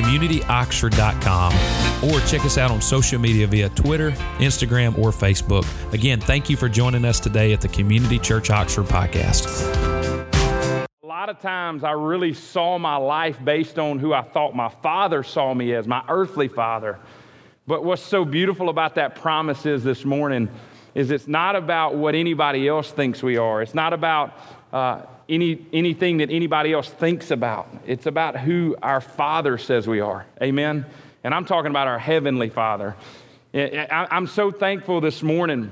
www.communityoxford.com or check us out on social media via Twitter, Instagram, or Facebook. Again, thank you for joining us today at the Community Church Oxford podcast. A lot of times I really saw my life based on who I thought my father saw me as, my earthly father. But what's so beautiful about that promise is this morning is it's not about what anybody else thinks we are. It's not about uh, any, anything that anybody else thinks about. It's about who our Father says we are. Amen? And I'm talking about our Heavenly Father. I'm so thankful this morning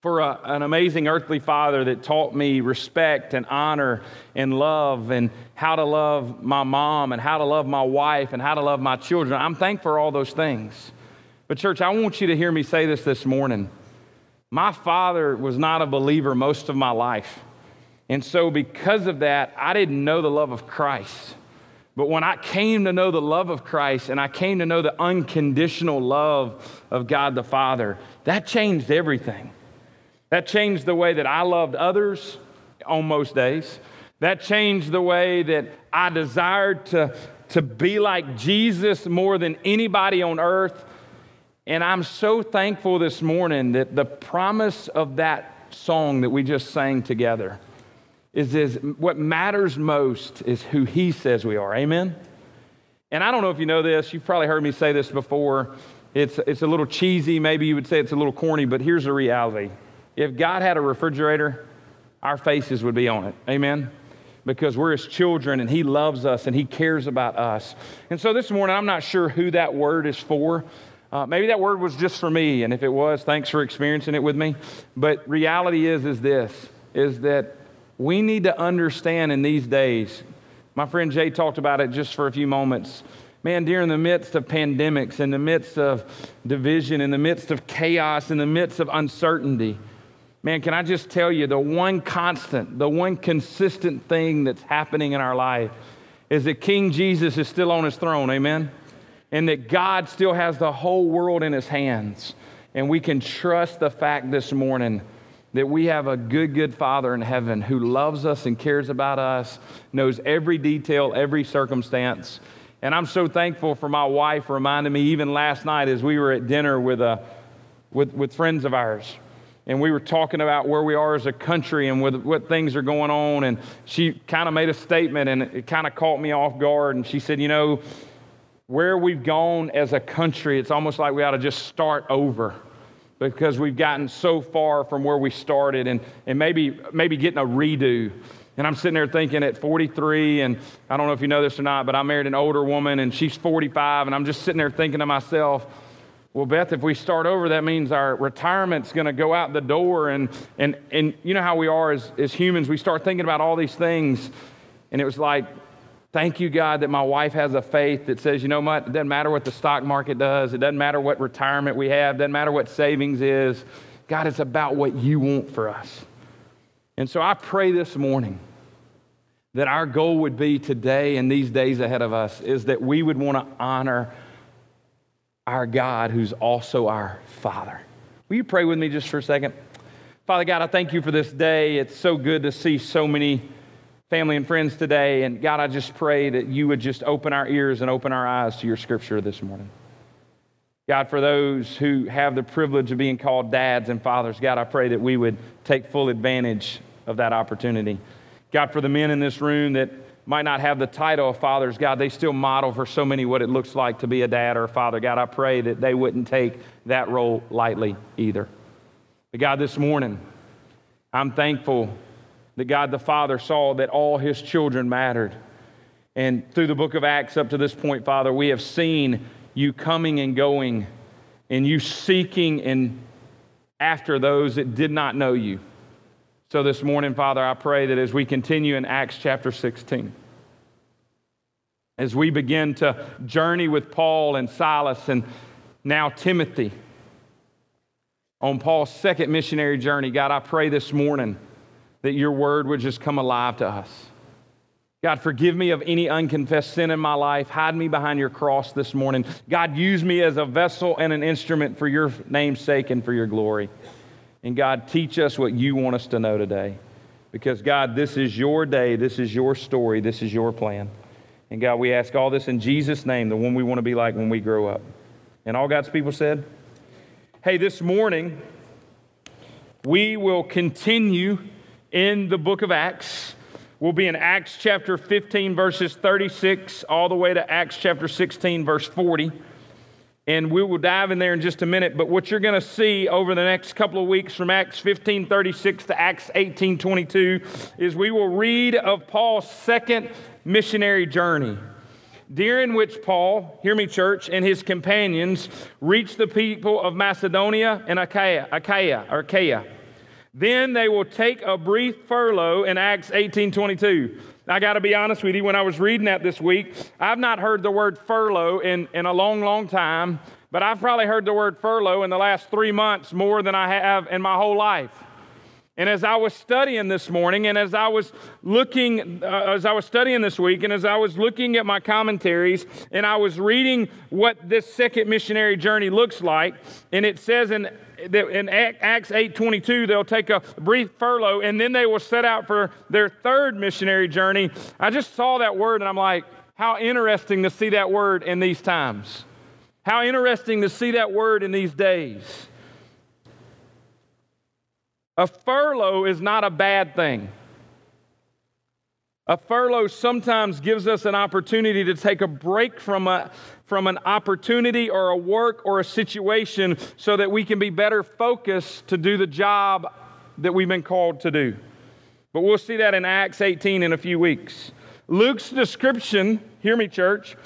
for a, an amazing earthly father that taught me respect and honor and love and how to love my mom and how to love my wife and how to love my children. I'm thankful for all those things. But, church, I want you to hear me say this this morning. My father was not a believer most of my life. And so, because of that, I didn't know the love of Christ. But when I came to know the love of Christ and I came to know the unconditional love of God the Father, that changed everything. That changed the way that I loved others on most days. That changed the way that I desired to, to be like Jesus more than anybody on earth. And I'm so thankful this morning that the promise of that song that we just sang together is, is what matters most is who He says we are. Amen? And I don't know if you know this, you've probably heard me say this before. It's, it's a little cheesy, maybe you would say it's a little corny, but here's the reality. If God had a refrigerator, our faces would be on it. Amen? Because we're His children and He loves us and He cares about us. And so this morning, I'm not sure who that word is for. Uh, maybe that word was just for me, and if it was, thanks for experiencing it with me. But reality is, is this, is that we need to understand in these days, my friend Jay talked about it just for a few moments. Man, during the midst of pandemics, in the midst of division, in the midst of chaos, in the midst of uncertainty, man, can I just tell you the one constant, the one consistent thing that's happening in our life is that King Jesus is still on his throne, amen? and that God still has the whole world in his hands. And we can trust the fact this morning that we have a good, good Father in heaven who loves us and cares about us, knows every detail, every circumstance. And I'm so thankful for my wife reminding me, even last night as we were at dinner with, a, uh, with, with friends of ours. And we were talking about where we are as a country and with what things are going on. And she kind of made a statement, and it kind of caught me off guard. And she said, You know, where we've gone as a country, it's almost like we ought to just start over because we've gotten so far from where we started and, and maybe, maybe getting a redo. And I'm sitting there thinking at 43, and I don't know if you know this or not, but I married an older woman and she's 45, and I'm just sitting there thinking to myself, well, Beth, if we start over, that means our retirement's going to go out the door. And, and, and you know how we are as, as humans, we start thinking about all these things. And it was like, Thank you, God, that my wife has a faith that says, you know what, it doesn't matter what the stock market does, it doesn't matter what retirement we have, it doesn't matter what savings is. God, it's about what you want for us. And so I pray this morning that our goal would be today and these days ahead of us is that we would want to honor our God who's also our Father. Will you pray with me just for a second? Father God, I thank you for this day. It's so good to see so many family and friends today. And God, I just pray that you would just open our ears and open our eyes to your scripture this morning. God, for those who have the privilege of being called dads and fathers, God, I pray that we would take full advantage of that opportunity. God, for the men in this room that might not have the title of fathers, God, they still model for so many what it looks like to be a dad or a father. God, I pray that they wouldn't take that role lightly either. But God, this morning, I'm thankful that God the Father saw that all his children mattered. And through the book of Acts up to this point, Father, we have seen you coming and going and you seeking and after those that did not know you. So this morning, Father, I pray that as we continue in Acts chapter 16, as we begin to journey with Paul and Silas and now Timothy, on Paul's second missionary journey. God, I pray this morning that your word would just come alive to us. God, forgive me of any unconfessed sin in my life. Hide me behind your cross this morning. God, use me as a vessel and an instrument for your name's sake and for your glory. And God, teach us what you want us to know today. Because, God, this is your day. This is your story. This is your plan. And, God, we ask all this in Jesus' name, the one we want to be like when we grow up. And all God's people said, Hey, this morning, we will continue in the book of Acts. We'll be in Acts chapter 15, verses 36, all the way to Acts chapter 16, verse 40. And we will dive in there in just a minute. But what you're going to see over the next couple of weeks from Acts 15, 36 to Acts 18, 22 is we will read of Paul's second missionary journey during which Paul, hear me, church, and his companions reached the people of Macedonia and Achaia, Achaia, Achaia. Then they will take a brief furlough in Acts 18:22. I got to be honest with you, when I was reading that this week, I've not heard the word furlough in, in a long, long time, but I've probably heard the word furlough in the last three months more than I have in my whole life. And as I was studying this morning, and as I was looking, uh, as I was studying this week, and as I was looking at my commentaries, and I was reading what this second missionary journey looks like, and it says in in Acts 8:22 they'll take a brief furlough and then they will set out for their third missionary journey. I just saw that word and I'm like, how interesting to see that word in these times. How interesting to see that word in these days. A furlough is not a bad thing. A furlough sometimes gives us an opportunity to take a break from, a, from an opportunity or a work or a situation so that we can be better focused to do the job that we've been called to do. But we'll see that in Acts 18 in a few weeks. Luke's description, hear me, church,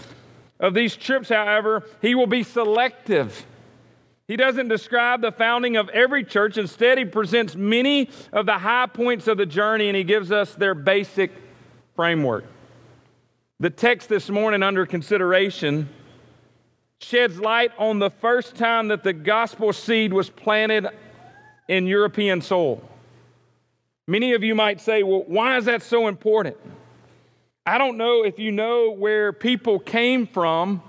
of these trips, however, he will be selective. He doesn't describe the founding of every church. Instead, he presents many of the high points of the journey and he gives us their basic framework. The text this morning under consideration sheds light on the first time that the gospel seed was planted in European soil. Many of you might say, well, why is that so important? I don't know if you know where people came from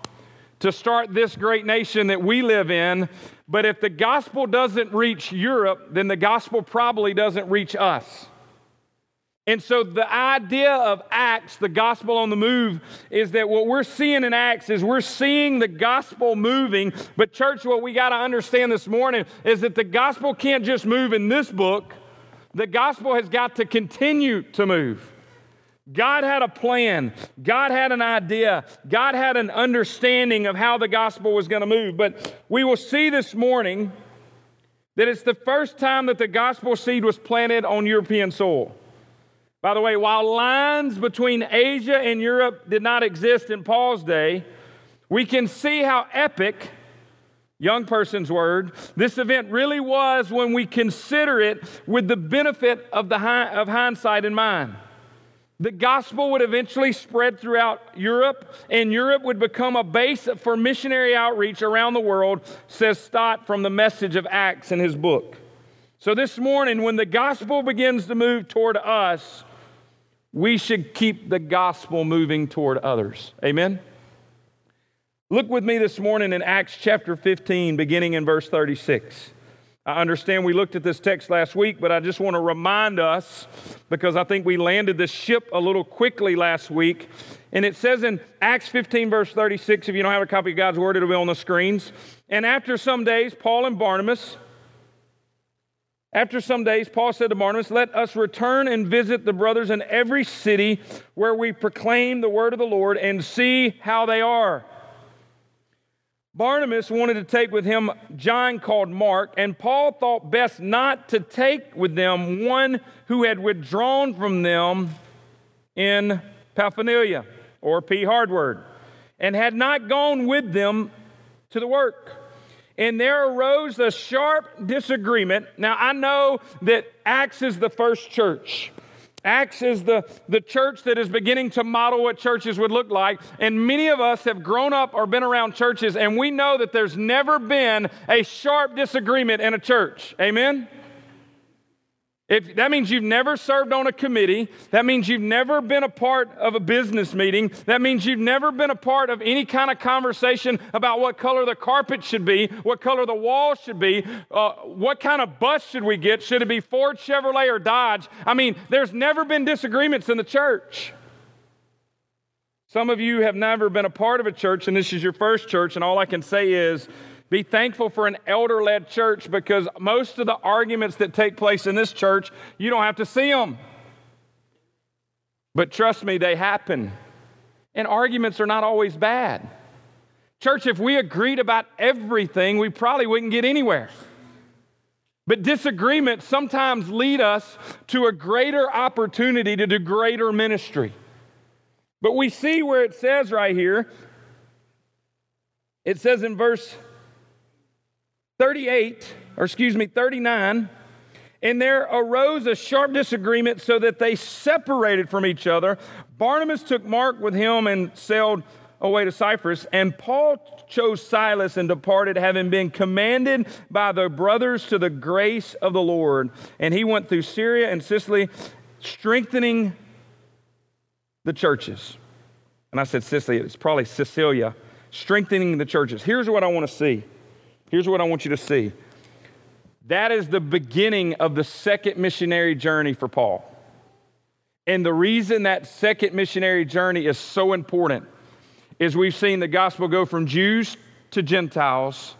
to start this great nation that we live in. But if the gospel doesn't reach Europe, then the gospel probably doesn't reach us. And so, the idea of Acts, the gospel on the move, is that what we're seeing in Acts is we're seeing the gospel moving. But, church, what we got to understand this morning is that the gospel can't just move in this book, the gospel has got to continue to move. God had a plan. God had an idea. God had an understanding of how the gospel was going to move. But we will see this morning that it's the first time that the gospel seed was planted on European soil. By the way, while lines between Asia and Europe did not exist in Paul's day, we can see how epic, young person's word, this event really was when we consider it with the benefit of, the, of hindsight in mind. The gospel would eventually spread throughout Europe, and Europe would become a base for missionary outreach around the world, says Stott from the message of Acts in his book. So, this morning, when the gospel begins to move toward us, we should keep the gospel moving toward others. Amen? Look with me this morning in Acts chapter 15, beginning in verse 36. I understand we looked at this text last week, but I just want to remind us because I think we landed the ship a little quickly last week. And it says in Acts 15, verse 36, if you don't have a copy of God's Word, it'll be on the screens. And after some days, Paul and Barnabas, after some days, Paul said to Barnabas, Let us return and visit the brothers in every city where we proclaim the word of the Lord and see how they are. Barnabas wanted to take with him John called Mark, and Paul thought best not to take with them one who had withdrawn from them in Pamphylia, or P. Hardword, and had not gone with them to the work. And there arose a sharp disagreement. Now, I know that Acts is the first church. Acts is the, the church that is beginning to model what churches would look like. And many of us have grown up or been around churches, and we know that there's never been a sharp disagreement in a church. Amen? If, that means you've never served on a committee. That means you've never been a part of a business meeting. That means you've never been a part of any kind of conversation about what color the carpet should be, what color the wall should be, uh, what kind of bus should we get. Should it be Ford, Chevrolet, or Dodge? I mean, there's never been disagreements in the church. Some of you have never been a part of a church, and this is your first church, and all I can say is, be thankful for an elder led church because most of the arguments that take place in this church, you don't have to see them. But trust me, they happen. And arguments are not always bad. Church, if we agreed about everything, we probably wouldn't get anywhere. But disagreements sometimes lead us to a greater opportunity to do greater ministry. But we see where it says right here, it says in verse 38, or excuse me, 39, and there arose a sharp disagreement so that they separated from each other. Barnabas took Mark with him and sailed away to Cyprus, and Paul chose Silas and departed, having been commanded by the brothers to the grace of the Lord. And he went through Syria and Sicily, strengthening the churches. And I said Sicily, it's probably Cilicia, strengthening the churches. Here's what I want to see Here's what I want you to see that is the beginning of the second missionary journey for Paul. And the reason that second missionary journey is so important is we've seen the gospel go from Jews to Gentiles,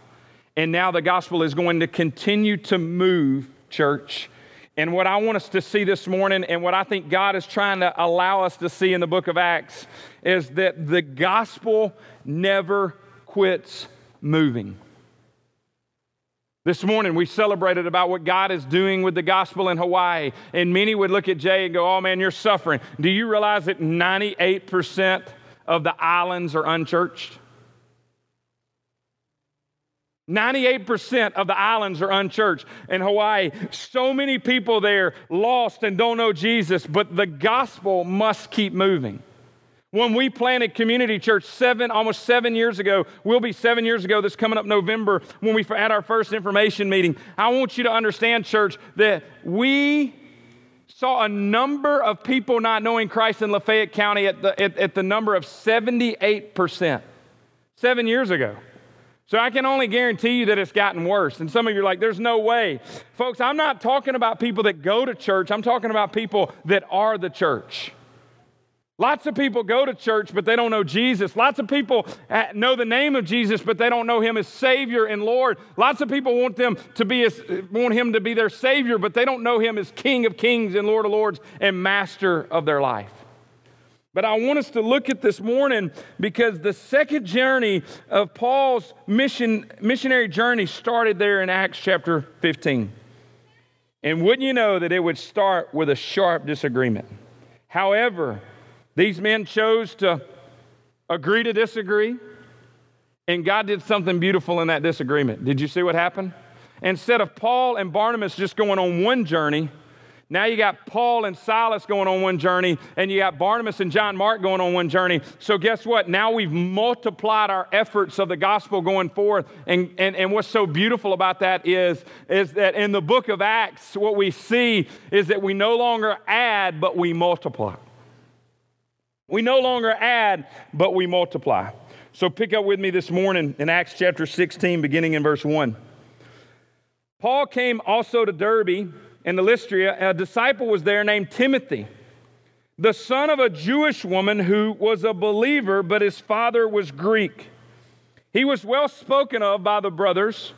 and now the gospel is going to continue to move, church. And what I want us to see this morning, and what I think God is trying to allow us to see in the book of Acts, is that the gospel never quits moving. This morning, we celebrated about what God is doing with the gospel in Hawaii. And many would look at Jay and go, Oh man, you're suffering. Do you realize that 98% of the islands are unchurched? 98% of the islands are unchurched in Hawaii. So many people there lost and don't know Jesus, but the gospel must keep moving. When we planted Community Church seven, almost seven years ago, will be seven years ago, this coming up November, when we had our first information meeting. I want you to understand, church, that we saw a number of people not knowing Christ in Lafayette County at the, at, at the number of 78%. Seven years ago. So I can only guarantee you that it's gotten worse. And some of you are like, there's no way. Folks, I'm not talking about people that go to church, I'm talking about people that are the church. Lots of people go to church, but they don't know Jesus. Lots of people uh, know the name of Jesus, but they don't know Him as Savior and Lord. Lots of people want them to be as, want Him to be their Savior, but they don't know Him as King of Kings and Lord of Lords and Master of their life. But I want us to look at this morning because the second journey of Paul's mission, missionary journey started there in Acts chapter 15. And wouldn't you know that it would start with a sharp disagreement? However, these men chose to agree to disagree, and God did something beautiful in that disagreement. Did you see what happened? Instead of Paul and Barnabas just going on one journey, now you got Paul and Silas going on one journey, and you got Barnabas and John Mark going on one journey. So, guess what? Now we've multiplied our efforts of the gospel going forth. And, and, and what's so beautiful about that is, is that in the book of Acts, what we see is that we no longer add, but we multiply. We no longer add, but we multiply. So pick up with me this morning in Acts chapter 16, beginning in verse 1. Paul came also to Derbe and to Lystra. A disciple was there named Timothy, the son of a Jewish woman who was a believer, but his father was Greek. He was well spoken of by the brothers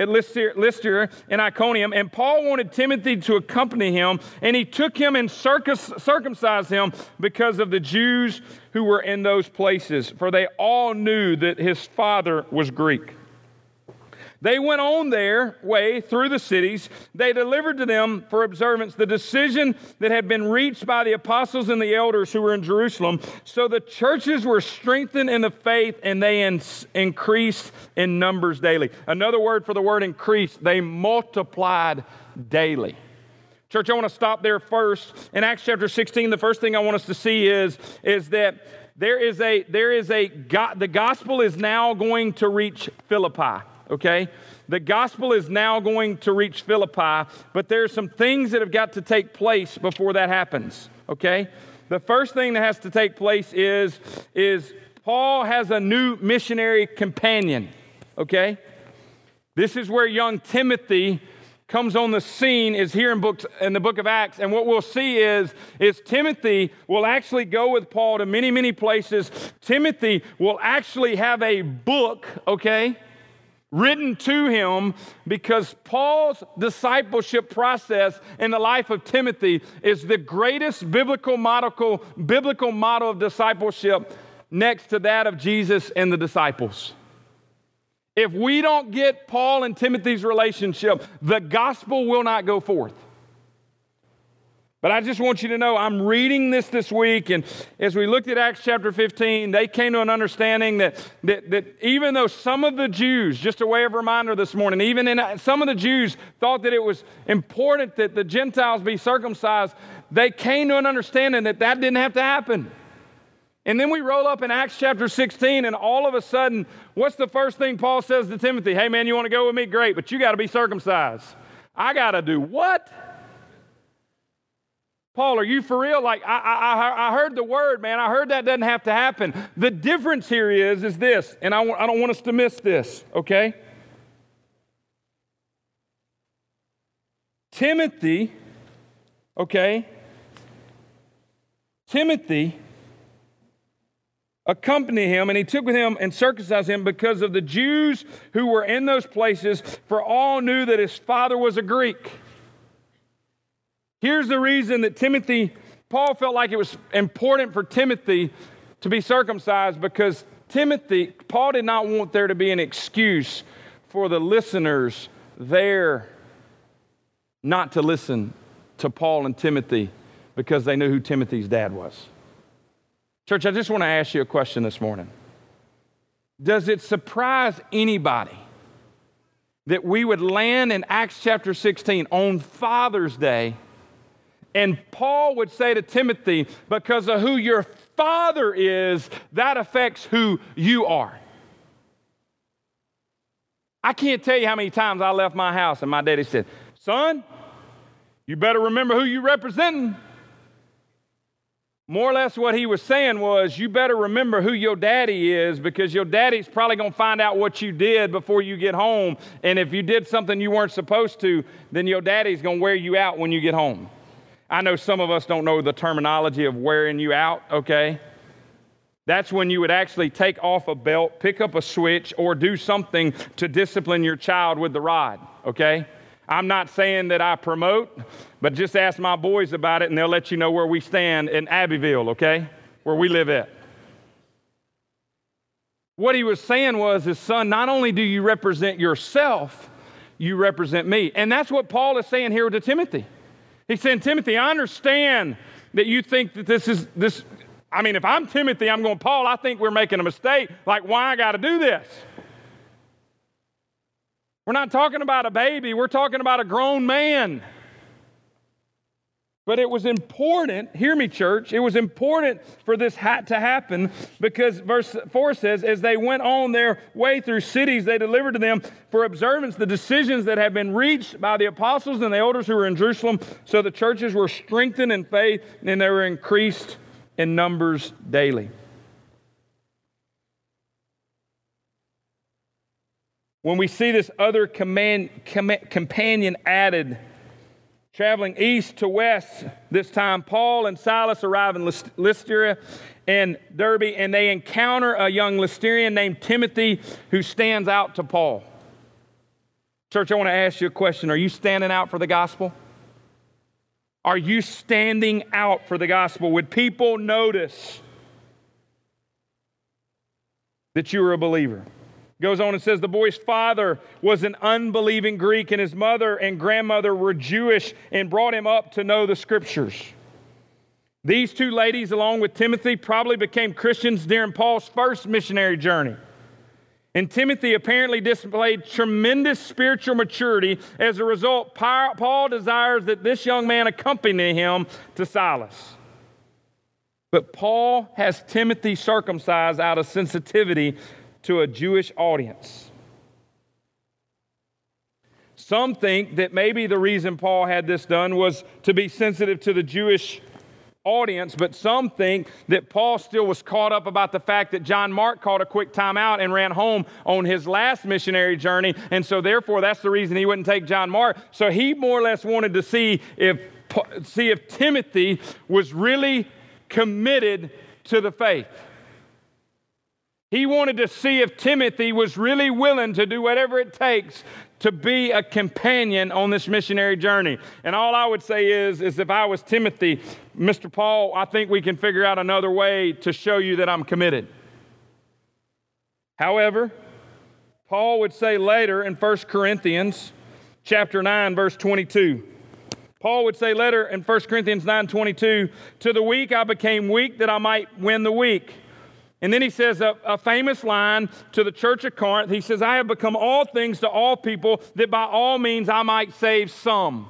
at Lystra and Iconium, and Paul wanted Timothy to accompany him, and he took him and circumcised him because of the Jews who were in those places, for they all knew that his father was Greek. They went on their way through the cities. They delivered to them for observance the decision that had been reached by the apostles and the elders who were in Jerusalem. So the churches were strengthened in the faith and they in- increased in numbers daily. Another word for the word increased, they multiplied daily. Church, I want to stop there first. In Acts chapter 16, the first thing I want us to see is, is that there is a, there is a, the gospel is now going to reach Philippi, okay? The gospel is now going to reach Philippi, but there are some things that have got to take place before that happens, okay? The first thing that has to take place is, is Paul has a new missionary companion, okay? This is where young Timothy comes on the scene is here in, books, in the book of Acts. And what we'll see is, is Timothy will actually go with Paul to many, many places. Timothy will actually have a book, okay, written to him because Paul's discipleship process in the life of Timothy is the greatest biblical model, biblical model of discipleship next to that of Jesus and the disciples. If we don't get Paul and Timothy's relationship, the gospel will not go forth. But I just want you to know, I'm reading this this week, and as we looked at Acts chapter 15, they came to an understanding that, that, that even though some of the Jews, just a way of reminder this morning, even in, some of the Jews thought that it was important that the Gentiles be circumcised, they came to an understanding that that didn't have to happen. And then we roll up in Acts chapter 16, and all of a sudden, what's the first thing Paul says to Timothy? Hey, man, you want to go with me? Great, but you got to be circumcised. I got to do what? Paul, are you for real? Like, I, I, I heard the word, man. I heard that doesn't have to happen. The difference here is, is this, and I, I don't want us to miss this, okay? Timothy, okay? Timothy accompany him, and he took with him and circumcised him because of the Jews who were in those places, for all knew that his father was a Greek. Here's the reason that Timothy, Paul felt like it was important for Timothy to be circumcised because Timothy, Paul did not want there to be an excuse for the listeners there not to listen to Paul and Timothy because they knew who Timothy's dad was. Church, I just want to ask you a question this morning. Does it surprise anybody that we would land in Acts chapter 16 on Father's Day and Paul would say to Timothy, because of who your father is, that affects who you are? I can't tell you how many times I left my house and my daddy said, Son, you better remember who you're representing. More or less, what he was saying was, you better remember who your daddy is because your daddy's probably going to find out what you did before you get home. And if you did something you weren't supposed to, then your daddy's going to wear you out when you get home. I know some of us don't know the terminology of wearing you out, okay? That's when you would actually take off a belt, pick up a switch, or do something to discipline your child with the rod, okay? I'm not saying that I promote, but just ask my boys about it and they'll let you know where we stand in Abbeville, okay? Where we live at. What he was saying was, his son, not only do you represent yourself, you represent me. And that's what Paul is saying here to Timothy. He's saying, Timothy, I understand that you think that this is this. I mean, if I'm Timothy, I'm going, Paul, I think we're making a mistake. Like, why I got to do this? We're not talking about a baby, we're talking about a grown man. But it was important, hear me, church, it was important for this hat to happen because verse 4 says, As they went on their way through cities, they delivered to them for observance the decisions that had been reached by the apostles and the elders who were in Jerusalem. So the churches were strengthened in faith and they were increased in numbers daily. When we see this other command, com- companion added, traveling east to west, this time Paul and Silas arrive in Lystra and Derbe, and they encounter a young Lystrian named Timothy who stands out to Paul. Church, I want to ask you a question. Are you standing out for the gospel? Are you standing out for the gospel? Would people notice that you are a believer? Goes on and says the boy's father was an unbelieving Greek, and his mother and grandmother were Jewish and brought him up to know the scriptures. These two ladies, along with Timothy, probably became Christians during Paul's first missionary journey. And Timothy apparently displayed tremendous spiritual maturity. As a result, Paul desires that this young man accompany him to Silas. But Paul has Timothy circumcised out of sensitivity to a Jewish audience. Some think that maybe the reason Paul had this done was to be sensitive to the Jewish audience, but some think that Paul still was caught up about the fact that John Mark called a quick time out and ran home on his last missionary journey. And so, therefore, that's the reason he wouldn't take John Mark. So, he more or less wanted to see if, see if Timothy was really committed to the faith. He wanted to see if Timothy was really willing to do whatever it takes to be a companion on this missionary journey. And all I would say is, is if I was Timothy, Mr. Paul, I think we can figure out another way to show you that I'm committed. However, Paul would say later in 1 Corinthians chapter 9 verse 22. Paul would say later in 1 Corinthians 9:22, "To the weak I became weak that I might win the weak." And then he says a, a, famous line to the church of Corinth. He says, I have become all things to all people that by all means I might save some.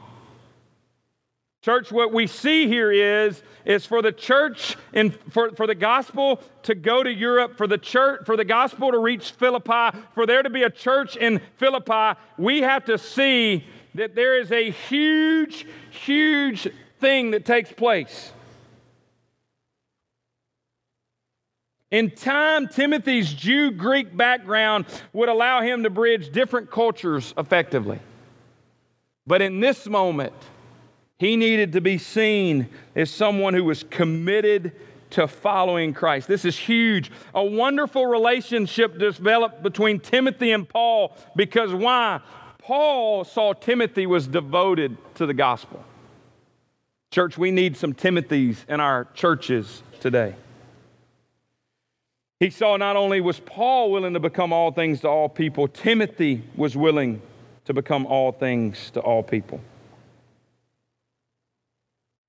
Church, what we see here is, is for the church and for, for the gospel to go to Europe, for the church, for the gospel to reach Philippi, for there to be a church in Philippi, we have to see that there is a huge, huge thing that takes place. In time, Timothy's Jew Greek background would allow him to bridge different cultures effectively. But in this moment, he needed to be seen as someone who was committed to following Christ. This is huge. A wonderful relationship developed between Timothy and Paul because why? Paul saw Timothy was devoted to the gospel. Church, we need some Timothys in our churches today. He saw not only was Paul willing to become all things to all people, Timothy was willing to become all things to all people.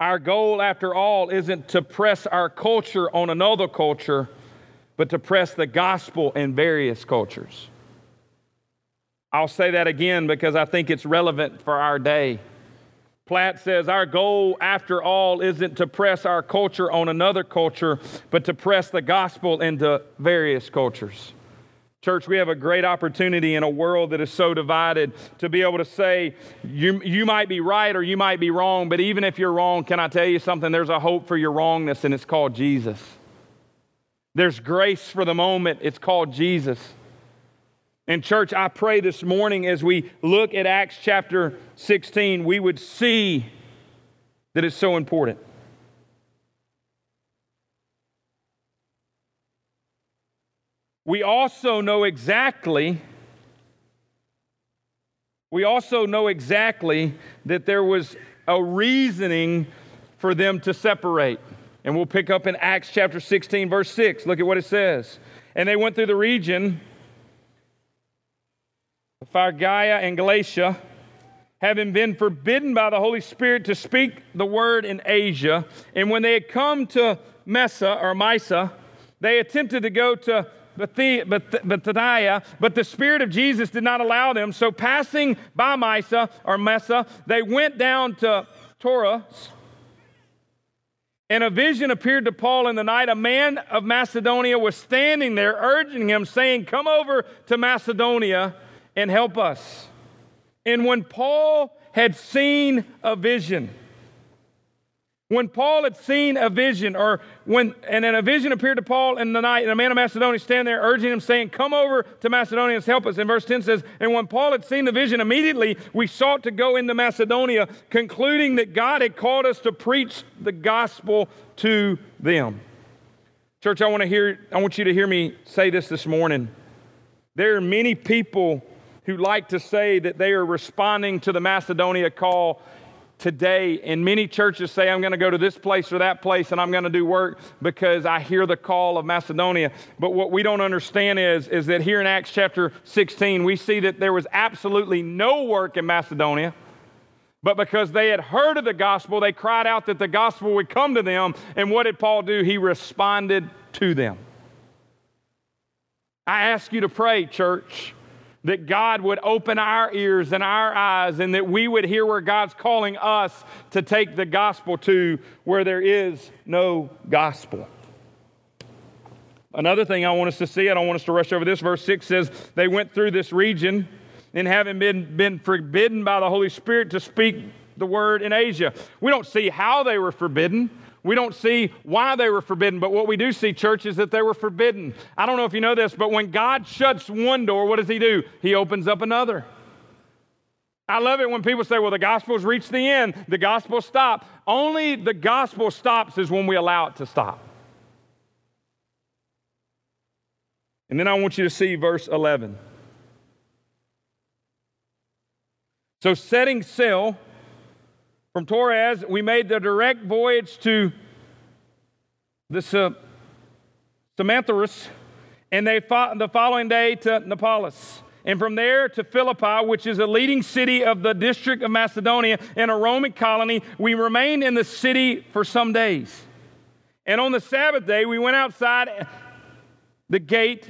Our goal, after all, isn't to press our culture on another culture, but to press the gospel in various cultures. I'll say that again because I think it's relevant for our day. Platt says, Our goal, after all, isn't to press our culture on another culture, but to press the gospel into various cultures. Church, we have a great opportunity in a world that is so divided to be able to say, you, you might be right or you might be wrong, but even if you're wrong, can I tell you something? There's a hope for your wrongness, and it's called Jesus. There's grace for the moment, it's called Jesus. And, church, I pray this morning as we look at Acts chapter 16, we would see that it's so important. We also know exactly we also know exactly that there was a reasoning for them to separate. And we'll pick up in Acts chapter 16 verse 6. Look at what it says. And they went through the region Phrygia and Galatia, having been forbidden by the Holy Spirit to speak the word in Asia. And when they had come to Messa or Mysa, they attempted to go to Bithynia, but the Spirit of Jesus did not allow them. So passing by Mysa or Messa, they went down to Troas. And a vision appeared to Paul in the night. A man of Macedonia was standing there, urging him, saying, Come over to Macedonia and help us. And when Paul had seen a vision, when Paul had seen a vision, or when, and then a vision appeared to Paul in the night, and a man of Macedonia standing there urging him, saying, Come over to Macedonia and help us. And verse 10 says, And when Paul had seen the vision, immediately we sought to go into Macedonia, concluding that God had called us to preach the gospel to them. Church, I want to hear, I want you to hear me say this this morning. There are many people who like to say that they are responding to the Macedonia call today. And many churches say, I'm going to go to this place or that place and I'm going to do work because I hear the call of Macedonia. But what we don't understand is, is that here in Acts chapter 16, we see that there was absolutely no work in Macedonia. But because they had heard of the gospel, they cried out that the gospel would come to them. And what did Paul do? He responded to them. I ask you to pray, church, that God would open our ears and our eyes and that we would hear where God's calling us to take the gospel to where there is no gospel. Another thing I want us to see, I don't want us to rush over this. Verse 6 says, They went through this region and having been, been forbidden by the Holy Spirit to speak the word in Asia. We don't see how they were forbidden. We don't see why they were forbidden, but what we do see, church, is that they were forbidden. I don't know if you know this, but when God shuts one door, what does He do? He opens up another. I love it when people say, well, the gospel's reached the end, the gospel stopped. Only the gospel stops is when we allow it to stop. And then I want you to see verse 11. So, setting sail from Troas, we made the direct voyage to the Samothrace, and they fought the following day to Neapolis. And from there to Philippi, which is a leading city of the district of Macedonia and a Roman colony, we remained in the city for some days. And on the Sabbath day, we went outside the gate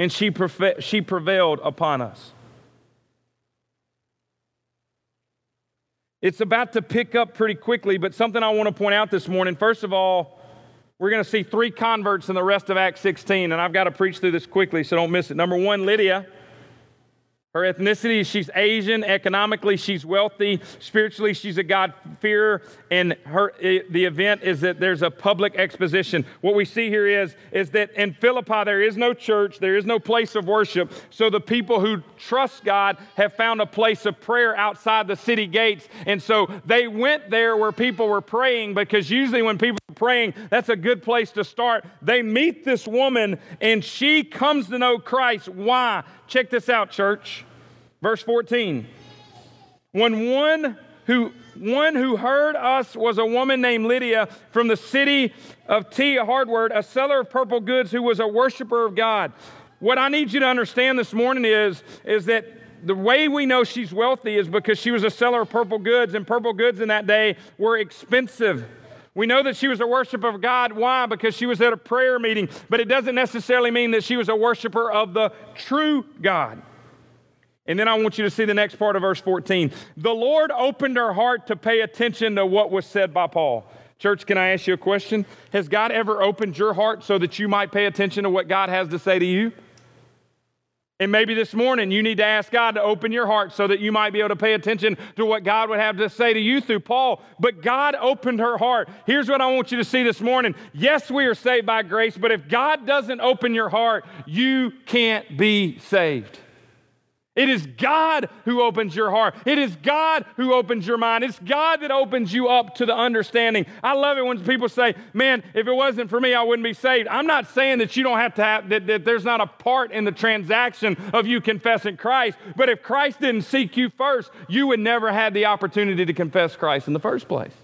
and she, she prevailed upon us. It's about to pick up pretty quickly, but something I want to point out this morning. First of all, we're going to see three converts in the rest of Acts 16, and I've got to preach through this quickly, so don't miss it. Number one, Lydia. Her ethnicity, she's Asian. Economically, she's wealthy. Spiritually, she's a God-fearer. And her, the event is that there's a public exposition. What we see here is, is that in Philippi, there is no church, there is no place of worship. So the people who trust God have found a place of prayer outside the city gates. And so they went there where people were praying because usually when people are praying, that's a good place to start. They meet this woman and she comes to know Christ. Why? Check this out, church. Verse 14. When one who one who heard us was a woman named Lydia from the city of T. Hardward, a seller of purple goods who was a worshiper of God. What I need you to understand this morning is, is that the way we know she's wealthy is because she was a seller of purple goods, and purple goods in that day were expensive. We know that she was a worshiper of God. Why? Because she was at a prayer meeting. But it doesn't necessarily mean that she was a worshiper of the true God. And then I want you to see the next part of verse 14. The Lord opened her heart to pay attention to what was said by Paul. Church, can I ask you a question? Has God ever opened your heart so that you might pay attention to what God has to say to you? And maybe this morning you need to ask God to open your heart so that you might be able to pay attention to what God would have to say to you through Paul. But God opened her heart. Here's what I want you to see this morning. Yes, we are saved by grace, but if God doesn't open your heart, you can't be saved. It is God who opens your heart. It is God who opens your mind. It's God that opens you up to the understanding. I love it when people say, Man, if it wasn't for me, I wouldn't be saved. I'm not saying that you don't have to have, that, that there's not a part in the transaction of you confessing Christ, but if Christ didn't seek you first, you would never have the opportunity to confess Christ in the first place.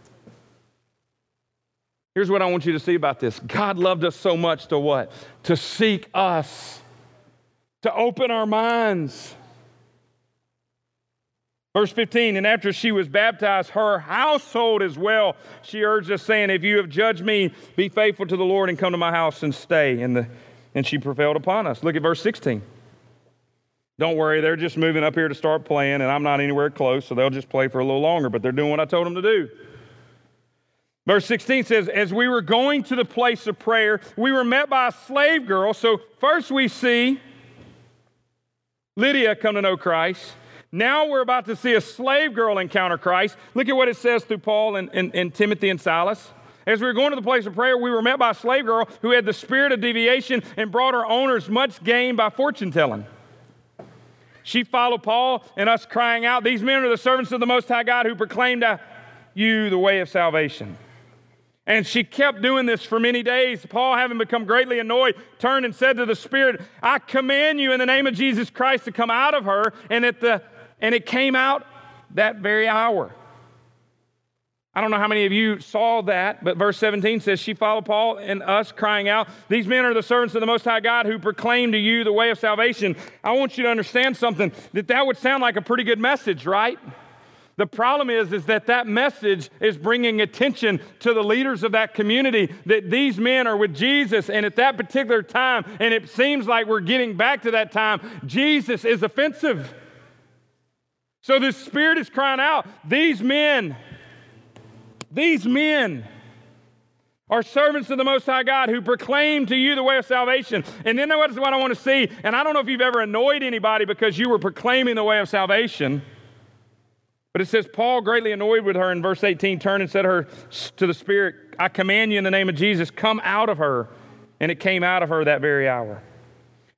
Here's what I want you to see about this God loved us so much to what? To seek us, to open our minds Verse 15, and after she was baptized, her household as well, she urged us, saying, If you have judged me, be faithful to the Lord and come to my house and stay. And, the, and she prevailed upon us. Look at verse 16. Don't worry, they're just moving up here to start playing, and I'm not anywhere close, so they'll just play for a little longer, but they're doing what I told them to do. Verse 16 says, As we were going to the place of prayer, we were met by a slave girl. So first we see Lydia come to know Christ. Now we're about to see a slave girl encounter Christ. Look at what it says through Paul and, and, and Timothy and Silas. As we were going to the place of prayer, we were met by a slave girl who had the spirit of divination and brought her owners much gain by fortune telling. She followed Paul and us crying out, These men are the servants of the Most High God who proclaim to you the way of salvation. And she kept doing this for many days. Paul, having become greatly annoyed, turned and said to the Spirit, I command you in the name of Jesus Christ to come out of her. And, at the, and it came out that very hour. I don't know how many of you saw that, but verse 17 says, She followed Paul and us, crying out, These men are the servants of the Most High God who proclaim to you the way of salvation. I want you to understand something that that would sound like a pretty good message, right? The problem is, is that that message is bringing attention to the leaders of that community that these men are with Jesus, and at that particular time, and it seems like we're getting back to that time, Jesus is offensive. So the Spirit is crying out, These men, these men are servants of the Most High God who proclaim to you the way of salvation. And then that's what I want to see. And I don't know if you've ever annoyed anybody because you were proclaiming the way of salvation. But it says, Paul, greatly annoyed with her in verse 18, turned and said to her to the Spirit, I command you in the name of Jesus, come out of her. And it came out of her that very hour.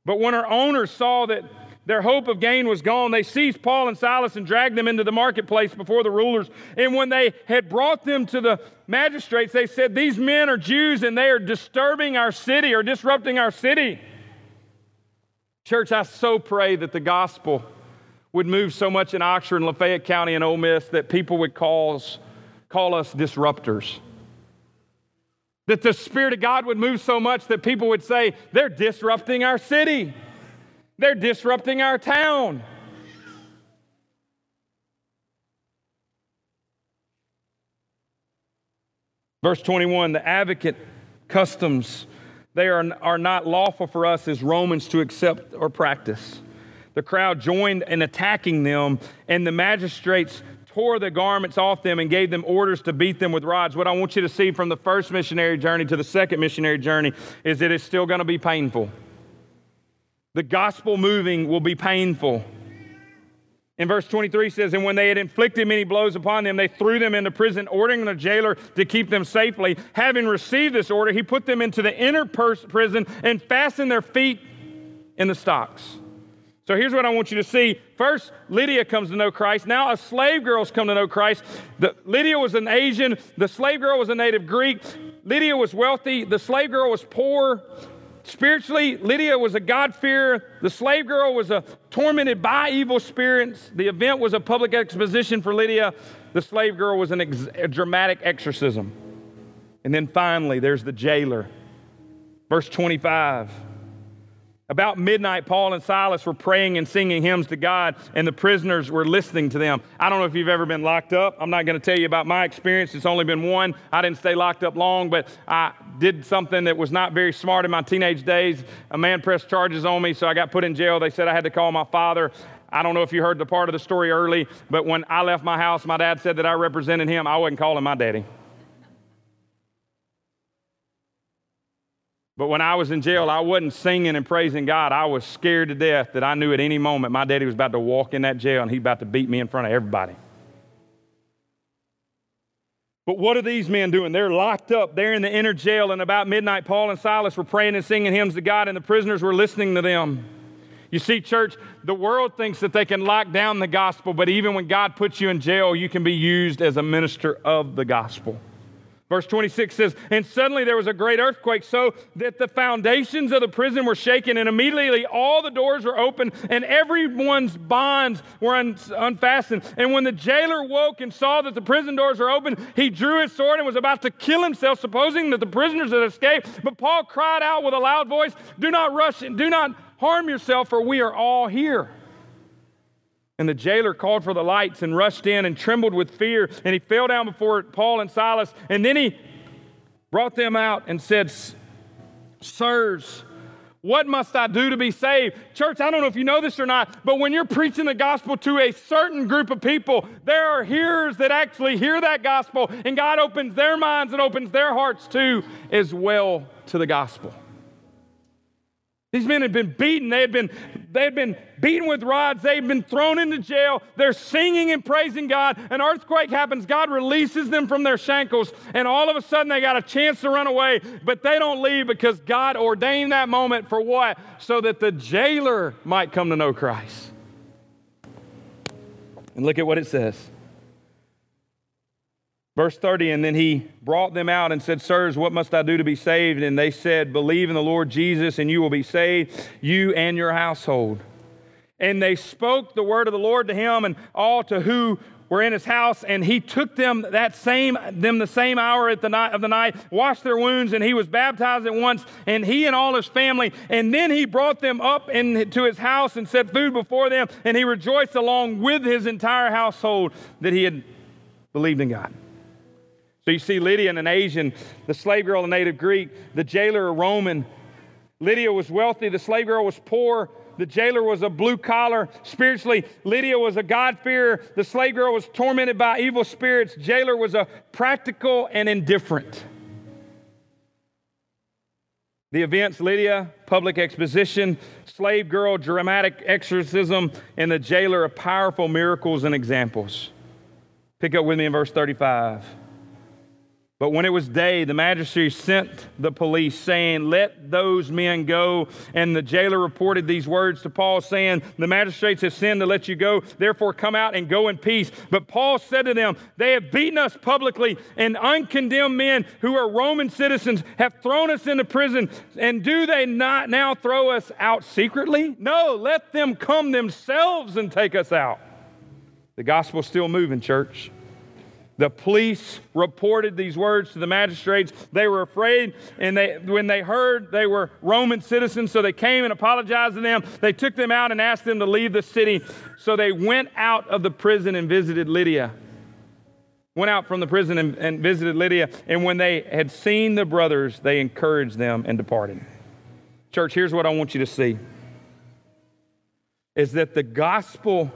But when her owners saw that their hope of gain was gone. They seized Paul and Silas and dragged them into the marketplace before the rulers. And when they had brought them to the magistrates, they said, These men are Jews and they are disturbing our city or disrupting our city. Church, I so pray that the gospel would move so much in Oxford and Lafayette County and Ole Miss that people would cause, call us disruptors. That the Spirit of God would move so much that people would say, They're disrupting our city. They're disrupting our town. Verse 21 the advocate customs, they are, are not lawful for us as Romans to accept or practice. The crowd joined in attacking them, and the magistrates tore the garments off them and gave them orders to beat them with rods. What I want you to see from the first missionary journey to the second missionary journey is that it's still going to be painful. The gospel moving will be painful. In verse 23 says, And when they had inflicted many blows upon them, they threw them into prison, ordering the jailer to keep them safely. Having received this order, he put them into the inner prison and fastened their feet in the stocks. So here's what I want you to see. First, Lydia comes to know Christ. Now, a slave girl's come to know Christ. The, Lydia was an Asian. The slave girl was a native Greek. Lydia was wealthy. The slave girl was poor. Spiritually, Lydia was a God-fearer. The slave girl was a tormented by evil spirits. The event was a public exposition for Lydia. The slave girl was ex- a dramatic exorcism. And then finally, there's the jailer. Verse 25. About midnight, Paul and Silas were praying and singing hymns to God, and the prisoners were listening to them. I don't know if you've ever been locked up. I'm not going to tell you about my experience. It's only been one. I didn't stay locked up long, but I did something that was not very smart in my teenage days. A man pressed charges on me, so I got put in jail. They said I had to call my father. I don't know if you heard the part of the story early, but when I left my house, my dad said that I represented him. I wasn't calling my daddy. But when I was in jail, I wasn't singing and praising God. I was scared to death that I knew at any moment my daddy was about to walk in that jail and he's about to beat me in front of everybody. But what are these men doing? They're locked up. They're in the inner jail. And about midnight, Paul and Silas were praying and singing hymns to God, and the prisoners were listening to them. You see, church, the world thinks that they can lock down the gospel, but even when God puts you in jail, you can be used as a minister of the gospel. Verse 26 says, And suddenly there was a great earthquake, so that the foundations of the prison were shaken, and immediately all the doors were open, and everyone's bonds were un- unfastened. And when the jailer woke and saw that the prison doors were open, he drew his sword and was about to kill himself, supposing that the prisoners had escaped. But Paul cried out with a loud voice, Do not rush and do not harm yourself, for we are all here. And the jailer called for the lights and rushed in and trembled with fear. And he fell down before Paul and Silas. And then he brought them out and said, Sirs, what must I do to be saved? Church, I don't know if you know this or not, but when you're preaching the gospel to a certain group of people, there are hearers that actually hear that gospel, and God opens their minds and opens their hearts too, as well to the gospel. These men had been beaten. They had been, they had been beaten with rods. They had been thrown into jail. They're singing and praising God. An earthquake happens. God releases them from their shackles. And all of a sudden, they got a chance to run away. But they don't leave because God ordained that moment for what? So that the jailer might come to know Christ. And look at what it says. Verse 30, and then he brought them out and said, Sirs, what must I do to be saved? And they said, Believe in the Lord Jesus, and you will be saved, you and your household. And they spoke the word of the Lord to him and all to who were in his house, and he took them that same them the same hour at the night of the night, washed their wounds, and he was baptized at once, and he and all his family. And then he brought them up into his house and set food before them, and he rejoiced along with his entire household that he had believed in God. So you see Lydia, an Asian, the slave girl, a native Greek, the jailer, a Roman. Lydia was wealthy, the slave girl was poor. The jailer was a blue collar. Spiritually, Lydia was a God-fearer. The slave girl was tormented by evil spirits. Jailer was a practical and indifferent. The events Lydia, public exposition, slave girl, dramatic exorcism, and the jailer are powerful miracles and examples. Pick up with me in verse 35. But when it was day, the magistrate sent the police, saying, Let those men go. And the jailer reported these words to Paul, saying, The magistrates have sinned to let you go. Therefore, come out and go in peace. But Paul said to them, They have beaten us publicly, and uncondemned men who are Roman citizens have thrown us into prison. And do they not now throw us out secretly? No, let them come themselves and take us out. The gospel's still moving, church. The police reported these words to the magistrates. They were afraid, and they, when they heard they were Roman citizens, so they came and apologized to them. They took them out and asked them to leave the city. So they went out of the prison and visited Lydia. Went out from the prison and, and visited Lydia. And when they had seen the brothers, they encouraged them and departed. Church, here's what I want you to see is that the gospel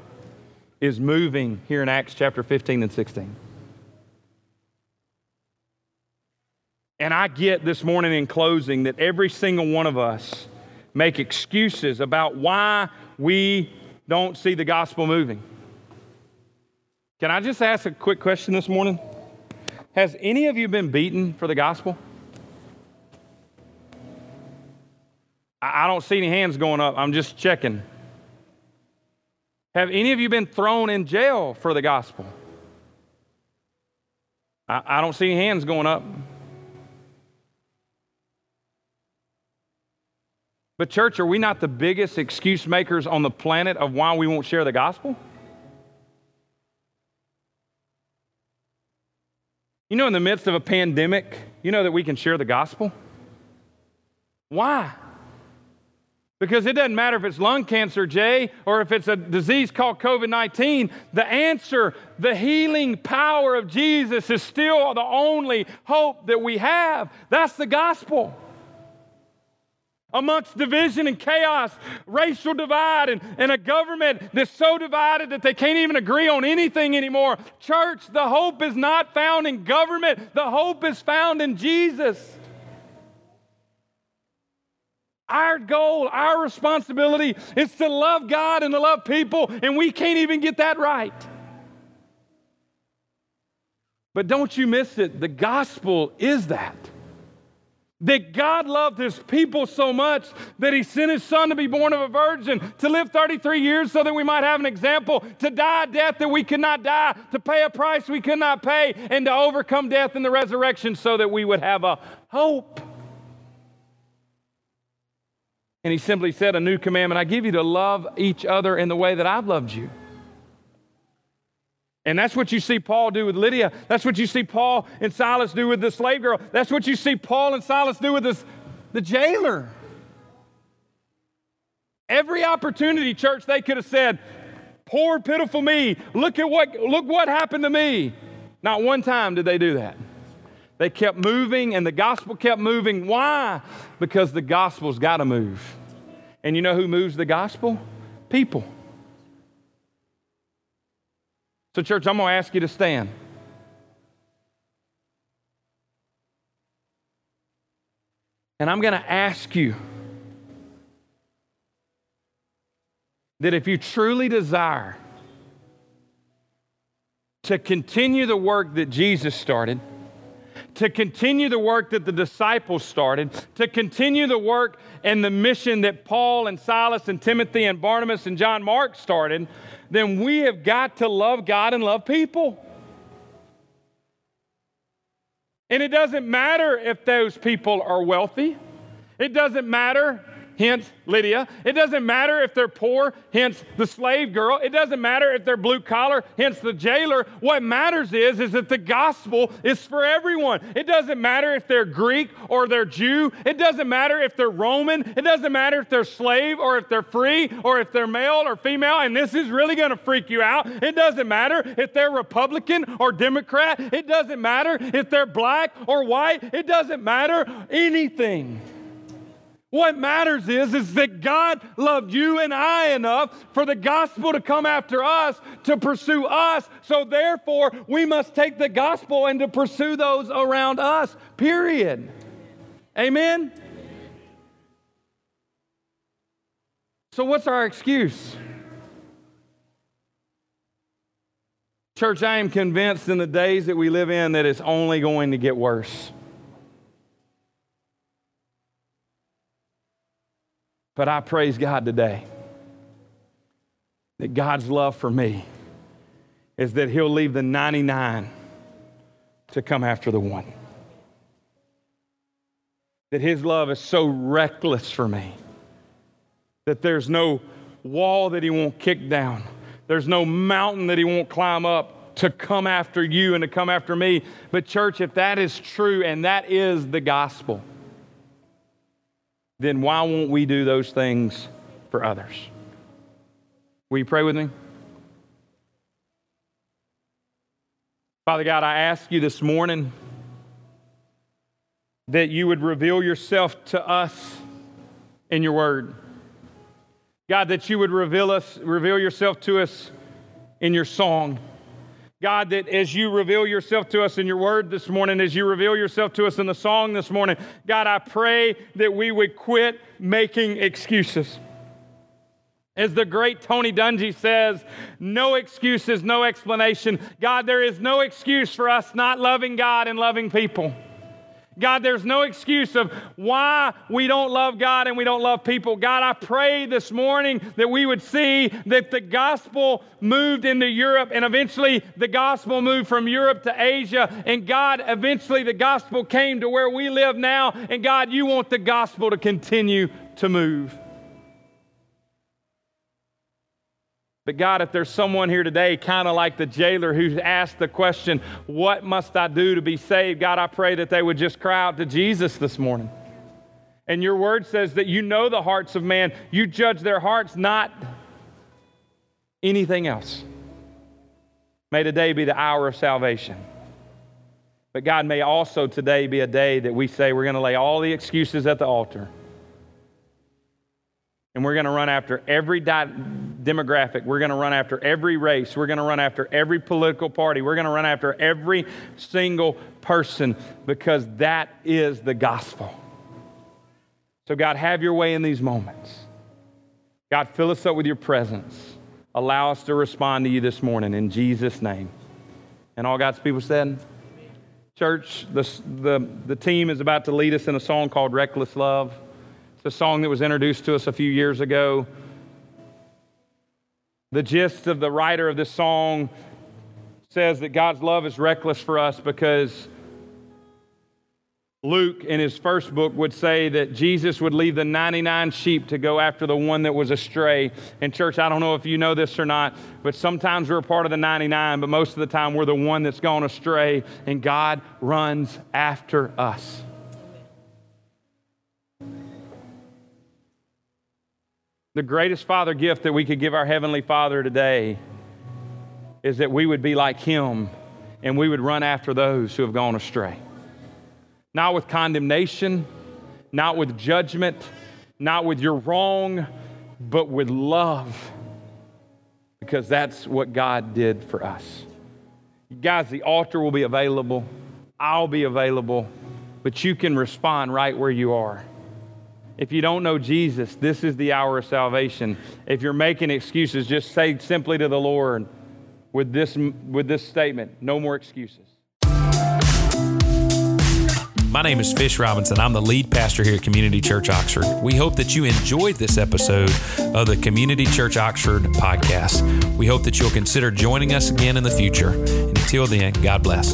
is moving here in Acts chapter 15 and 16. And I get this morning in closing that every single one of us make excuses about why we don't see the gospel moving. Can I just ask a quick question this morning? Has any of you been beaten for the gospel? I don't see any hands going up. I'm just checking. Have any of you been thrown in jail for the gospel? I, don't see any hands going up. But, church, are we not the biggest excuse makers on the planet of why we won't share the gospel? You know, in the midst of a pandemic, you know that we can share the gospel? Why? Because it doesn't matter if it's lung cancer, Jay, or if it's a disease called COVID 19, the answer, the healing power of Jesus is still the only hope that we have. That's the gospel amongst division and chaos, racial divide, and, and a government that's so divided that they can't even agree on anything anymore. Church, the hope is not found in government, the hope is found in Jesus. Our goal, our responsibility is to love God and to love people, and we can't even get that right. But don't you miss it. The gospel is that that God loved his people so much that he sent his son to be born of a virgin, to live 33 years so that we might have an example, to die a death that we could not die, to pay a price we could not pay, and to overcome death in the resurrection so that we would have a hope. And he simply said, A new commandment I give you to love each other in the way that I've loved you. And that's what you see Paul do with Lydia. That's what you see Paul and Silas do with the slave girl. That's what you see Paul and Silas do with this, the jailer. Every opportunity, church, they could have said, Poor, pitiful me. Look at what, look what happened to me. Not one time did they do that. They kept moving and the gospel kept moving. Why? Because the gospel's got to move. And you know who moves the gospel? People. So, church, I'm going to ask you to stand. And I'm going to ask you that if you truly desire to continue the work that Jesus started, to continue the work that the disciples started, to continue the work and the mission that Paul and Silas and Timothy and Barnabas and John Mark started, then we have got to love God and love people. And it doesn't matter if those people are wealthy. It doesn't matter hence Lydia. It doesn't matter if they're poor, hence the slave girl. It doesn't matter if they're blue collar, hence the jailer. What matters is, is that the gospel is for everyone. It doesn't matter if they're Greek or they're Jew. It doesn't matter if they're Roman. It doesn't matter if they're slave or if they're free or if they're male or female. And this is really going to freak you out. It doesn't matter if they're Republican or Democrat. It doesn't matter if they're black or white. It doesn't matter anything. What matters is, is that God loved you and I enough for the gospel to come after us, to pursue us. So therefore, we must take the gospel and to pursue those around us, period. Amen? So what's our excuse? Church, I am convinced in the days that we live in that it's only going to get worse. But I praise God today that God's love for me is that He'll leave the 99 to come after the one. That His love is so reckless for me that there's no wall that He won't kick down, there's no mountain that He won't climb up to come after you and to come after me. But, church, if that is true and that is the gospel, then why won't we do those things for others? Will you pray with me? Father God, I ask you this morning that you would reveal yourself to us in your word. God, that you would reveal us, reveal yourself to us in your song. God, that as you reveal yourself to us in your word this morning, as you reveal yourself to us in the song this morning, God, I pray that we would quit making excuses. As the great Tony Dungy says, no excuses, no explanation. God, there is no excuse for us not loving God and loving people. God, there's no excuse of why we don't love God and we don't love people. God, I pray this morning that we would see that the gospel moved into Europe and eventually the gospel moved from Europe to Asia. And God, eventually the gospel came to where we live now. And God, you want the gospel to continue to move. But God, if there's someone here today, kind of like the jailer who's asked the question, What must I do to be saved? God, I pray that they would just cry out to Jesus this morning. And your word says that you know the hearts of man, you judge their hearts, not anything else. May today be the hour of salvation. But God, may also today be a day that we say we're going to lay all the excuses at the altar. And we're going to run after every di- demographic. We're going to run after every race. We're going to run after every political party. We're going to run after every single person because that is the gospel. So, God, have your way in these moments. God, fill us up with your presence. Allow us to respond to you this morning in Jesus' name. And all God's people said, Church, the, the, the team is about to lead us in a song called Reckless Love. It's a song that was introduced to us a few years ago. The gist of the writer of this song says that God's love is reckless for us because Luke, in his first book, would say that Jesus would leave the 99 sheep to go after the one that was astray. And, church, I don't know if you know this or not, but sometimes we're a part of the 99, but most of the time we're the one that's gone astray, and God runs after us. The greatest father gift that we could give our Heavenly Father today is that we would be like Him and we would run after those who have gone astray. Not with condemnation, not with judgment, not with you're wrong, but with love. Because that's what God did for us. Guys, the altar will be available. I'll be available. But you can respond right where you are. If you don't know Jesus, this is the hour of salvation. If you're making excuses, just say simply to the Lord with this, with this statement no more excuses. My name is Fish Robinson. I'm the lead pastor here at Community Church Oxford. We hope that you enjoyed this episode of the Community Church Oxford podcast. We hope that you'll consider joining us again in the future. Until then, God bless.